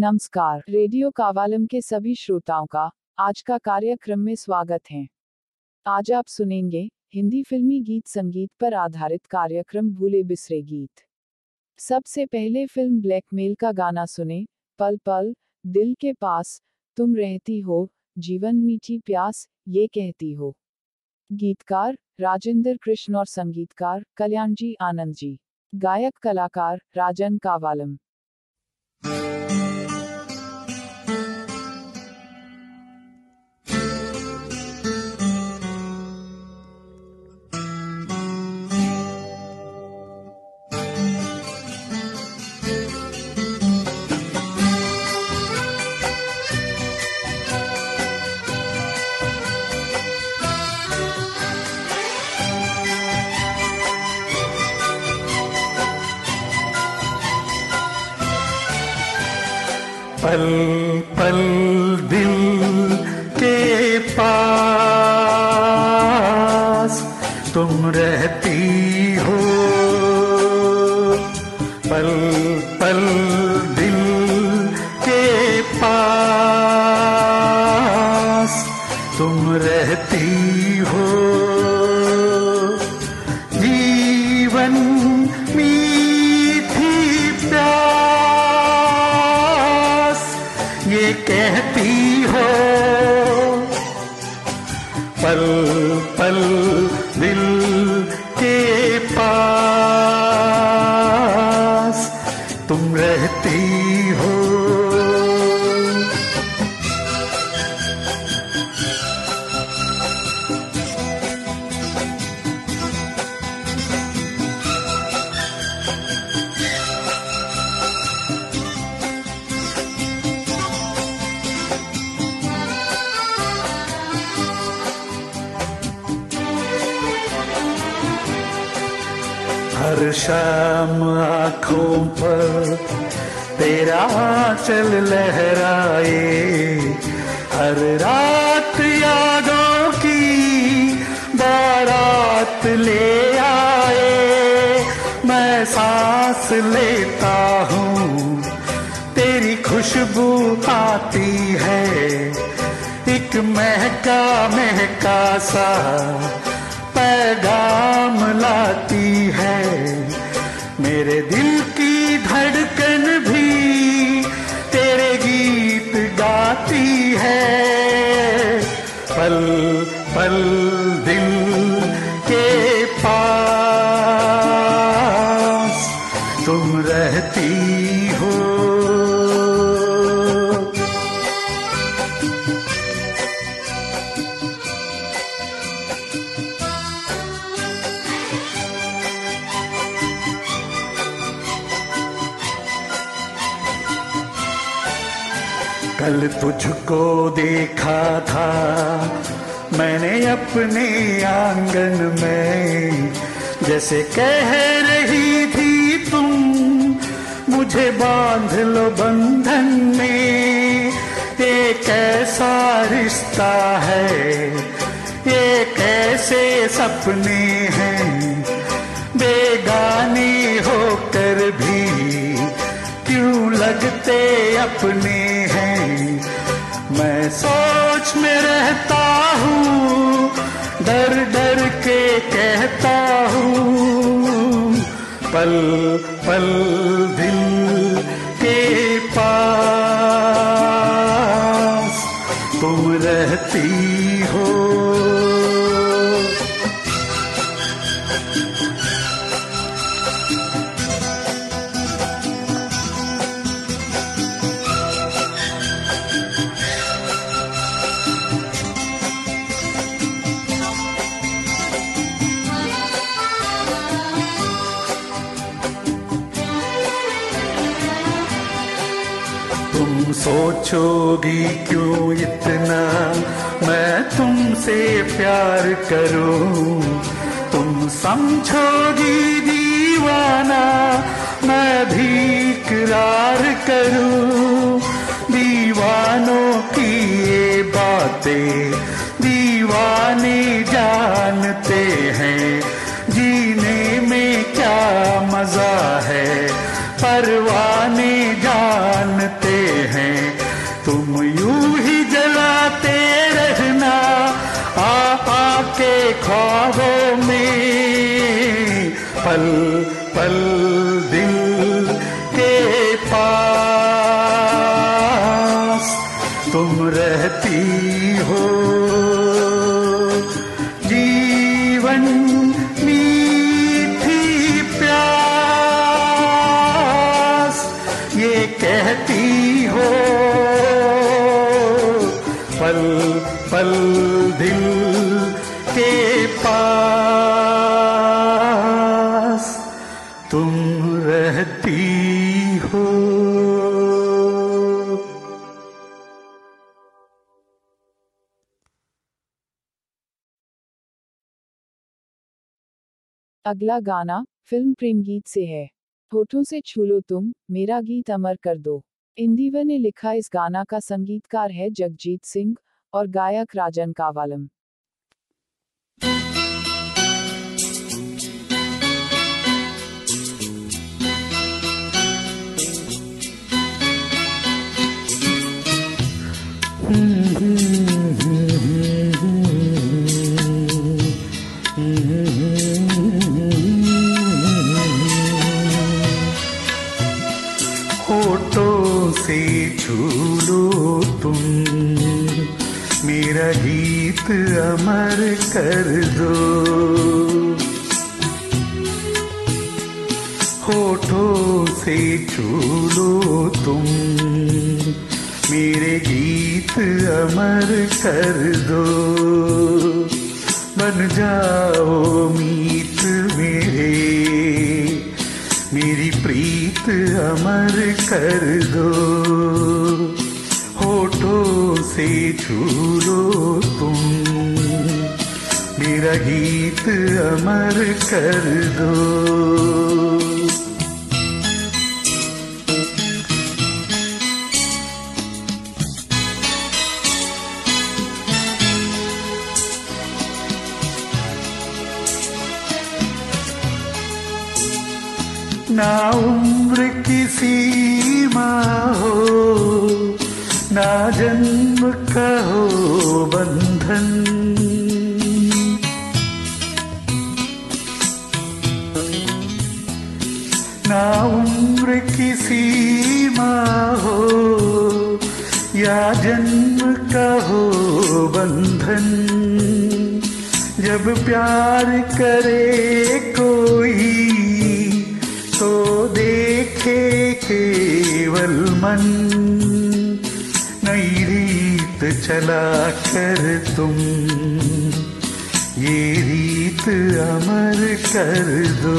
नमस्कार। रेडियो कावालम के सभी श्रोताओं का आज का कार्यक्रम में स्वागत है। आज आप सुनेंगे हिंदी फिल्मी गीत संगीत पर आधारित कार्यक्रम भूले बिसरे गीत। सबसे पहले फ़िल्म ब्लैकमेल का गाना सुने। पल पल, दिल के पास, तुम रहती हो, जीवन मीठी प्यास, ये कहती हो। गीतकार, राजेंद्र कृष्ण और संगीतकार कल्याण जी आनंद जी गायक कलाकार, राजन कावालम। हो। पल पल। शाम आँखों पर तेरा चल लहराए। हर रात यादों की बारात ले आए। मैं सांस लेता हूँ, तेरी खुशबू आती है। एक महका महका सा पैगाम लाती मेरे दिल की धड़कन भी तेरे गीत गाती है। कल तुझको देखा था। मैंने अपने आँगन में जैसे कह रही थी तुम, मुझे बाँध लो बंधन में। एक कैसा रिश्ता है ये कैसे सपने हैं। बेगाने होकर भी क्यों लगते अपने हैं? मैं सोच में रहता हूँ, डर डर के कहता हूँ। पल पल दिल के पास तुम रहती हो। तुमसे प्यार करूँ। तुम समझोगी दीवाना, मैं भी इकरार करूँ। दीवानों की ये बातें दीवाने जानते हैं। जीने में क्या मज़ा है, परवाने जानते ख्वाबों में पल पल दिल के पास तुम रहती हो। अगला गाना फ़िल्म प्रेम गीत से है। होठों से छू लो तुम, मेरा गीत अमर कर दो। इंदिवर ने लिखा इस गाना का संगीतकार है जगजीत सिंह और गायक राजन कावालम। अमर कर दो। होठों से छू लो तुम, मेरे गीत अमर कर दो। बन जाओ मीत मेरे, मेरी प्रीत अमर कर दो। होठों से छू मेरा गीत अमर कर दो। ना उम्र की सीमा हो, ना जन्म का हो बंधन। उम्र की सीमा हो या जन्म का हो बंधन, जब प्यार करे कोई तो देखे केवल मन। नई रीत चला कर तुम, ये रीत अमर कर दो।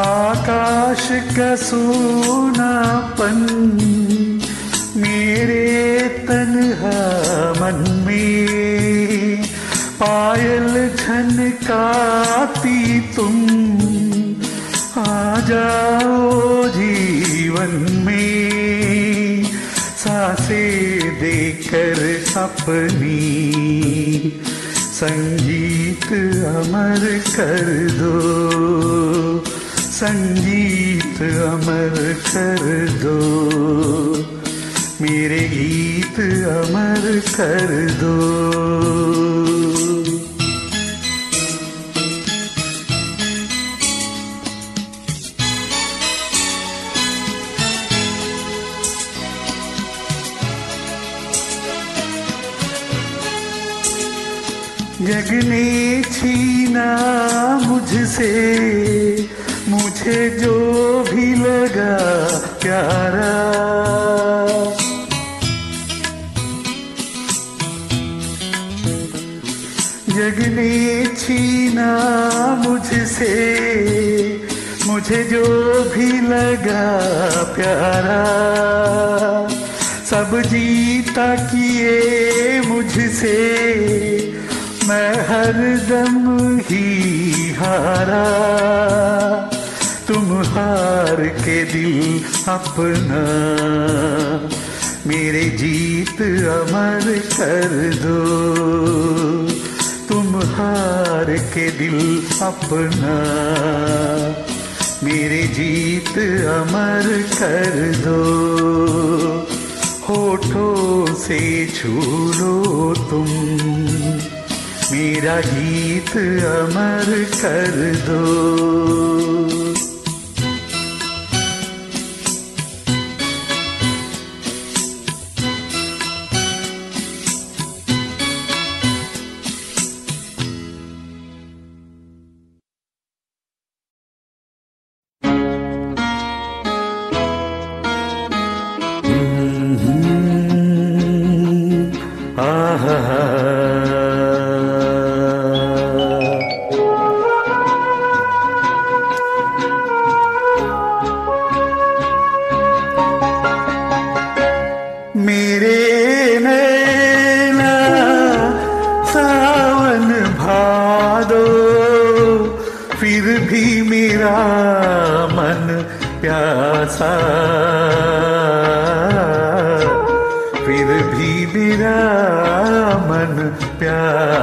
आकाश का सोनापन, मेरे तन्हा मन में पायल झनकाती तुम। आ जाओ जीवन में, सांसे देकर सपनी। संगीत अमर कर दो संगीत अमर कर दो। मेरे गीत अमर कर दो। जग ने छीना मुझसे मुझे जो भी लगा प्यारा। जग ने छीना मुझसे, मुझे जो भी लगा प्यारा। सब जीता किए मुझसे, मैं हर दम ही हारा। तुम हार के दिल अपना। मेरे जीत अमर कर दो। तुम हार के दिल अपना। मेरे जीत अमर कर दो। होठों से छू लो तुम। मेरा गीत अमर कर दो। मेरा मन प्यासा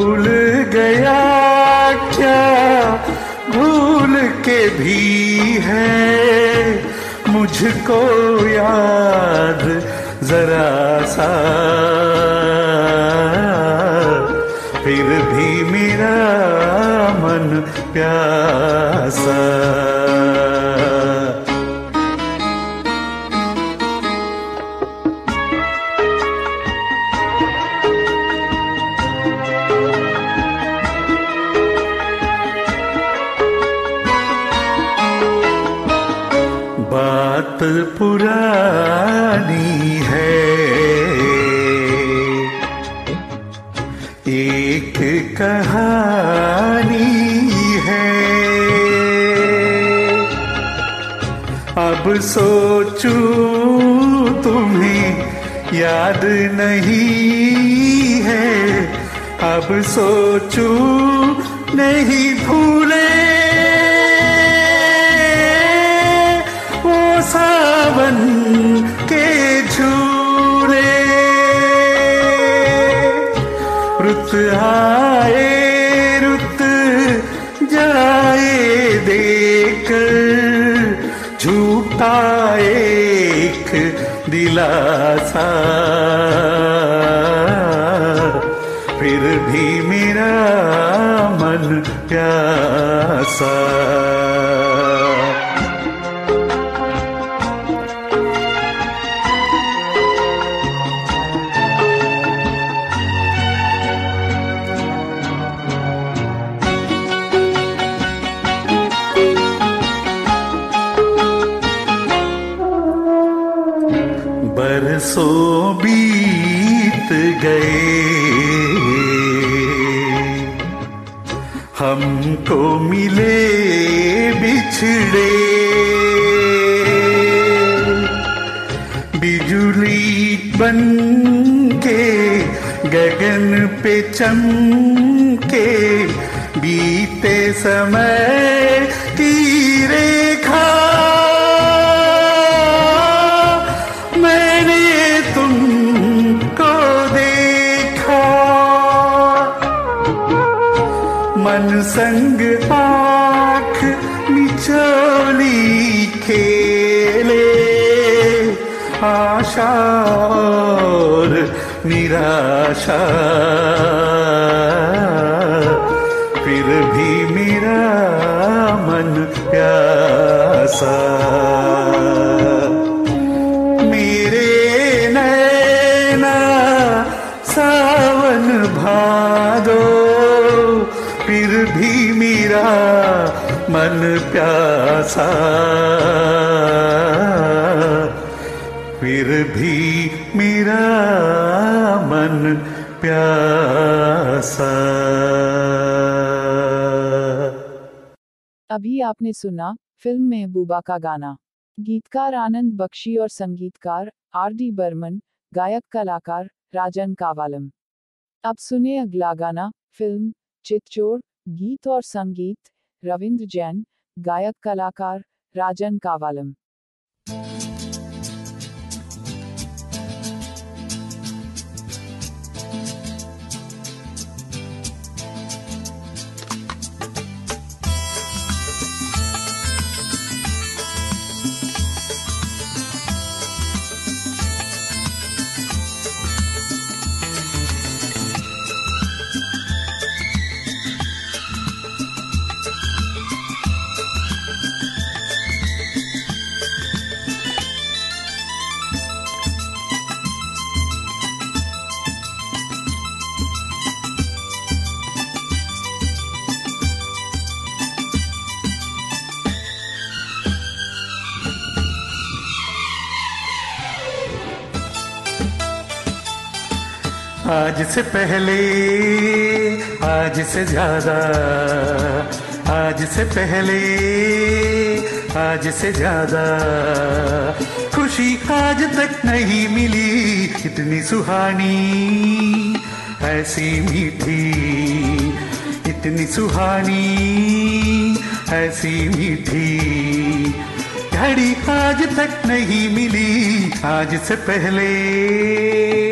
भूल गया क्या? भूल के भी है। मुझको याद जरा सा। फिर भी मेरा मन प्यासा। बात पुरानी है। एक कहानी है। अब सोचूं तुम्हें याद नहीं है। अब सोचूं नहीं भूले दिलासा। फिर भी मेरा मन प्यासा। बन के गगन पे चमके बीते समय निराशा फिर भी मेरा मन प्यासा। मेरे नैना सावन भादो फिर भी मेरा मन प्यासा। फिर भी अभी आपने सुना, फ़िल्म महबूबा का गाना। गीतकार आनंद बख्शी और संगीतकार, आर डी बर्मन, गायक कलाकार, राजन कावालम। अब सुने अगला गाना, फ़िल्म चितचोर गीत और संगीत, रविंद्र जैन, गायक कलाकार, राजन कावालम। आज से पहले, आज से ज़्यादा, आज से पहले, आज से ज़्यादा। खुशी आज तक नहीं मिली, इतनी सुहानी, ऐसी मीठी, इतनी सुहानी, ऐसी मीठी। घड़ी आज तक नहीं मिली, आज से पहले।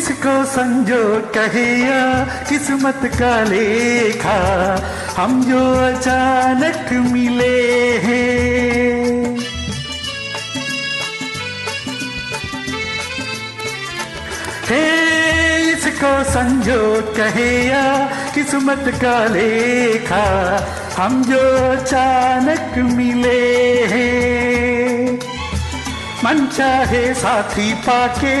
इसको संजो कहे या किस्मत का लेखा? हम जो अचानक मिले हैं। हे, इसको संजो कहे या किस्मत का लेखा? हम जो अचानक मिले हैं। मन चाहे साथी पाके,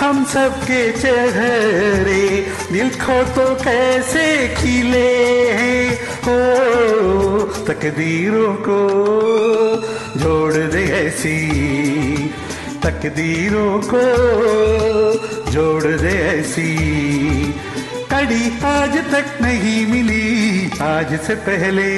हम सबके चेहरे दिल खो तो कैसे खिले हैं? हो तकदीरों को जोड़ दे ऐसी, तकदीरों को जोड़ दे ऐसी। कड़ी आज तक नहीं मिली, आज से पहले।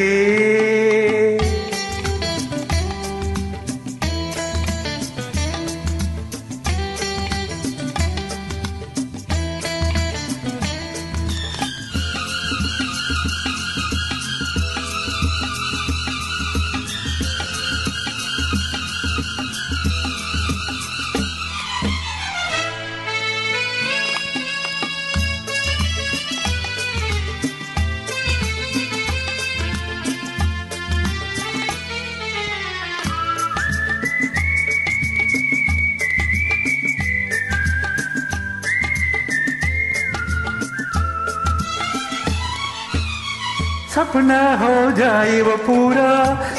सपना हो जाए वो पूरा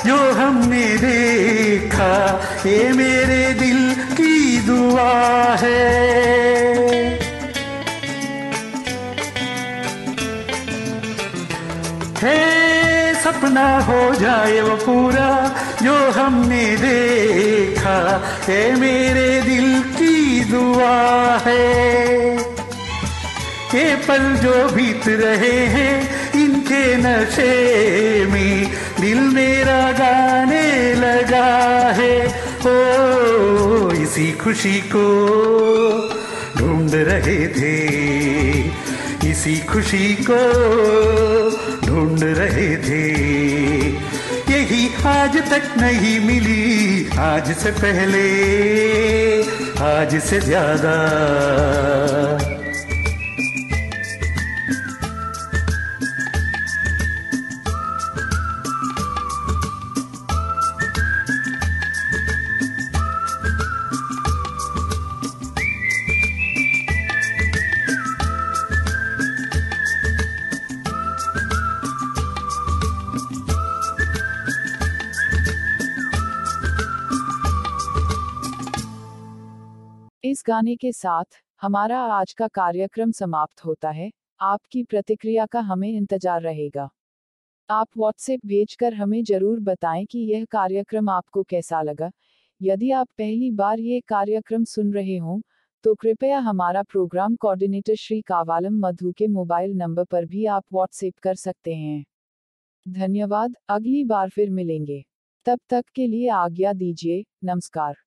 जो हमने देखा, ये मेरे दिल की दुआ है। है सपना हो जाए वो पूरा जो हमने देखा है मेरे दिल की दुआ है। ये पल जो बीत रहे हैं इनके नशे में दिल मेरा गाने लगा है। ओ, इसी खुशी को ढूंढ रहे थे। इसी खुशी को ढूंढ रहे थे। यही आज तक नहीं मिली, आज से पहले, आज से ज़्यादा। गाने के साथ, हमारा आज का कार्यक्रम समाप्त होता है। आपकी प्रतिक्रिया का हमें इंतज़ार रहेगा। आप व्हाट्सएप भेजकर हमें ज़रूर बताएँ कि यह कार्यक्रम आपको कैसा लगा। यदि आप पहली बार ये कार्यक्रम सुन रहे हों तो कृपया हमारा प्रोग्राम कोऑर्डिनेटर श्री कावालम मधु के मोबाइल नंबर पर भी आप व्हाट्सएप कर सकते हैं। धन्यवाद, अगली बार फिर मिलेंगे। तब तक के लिए आज्ञा दीजिए, नमस्कार।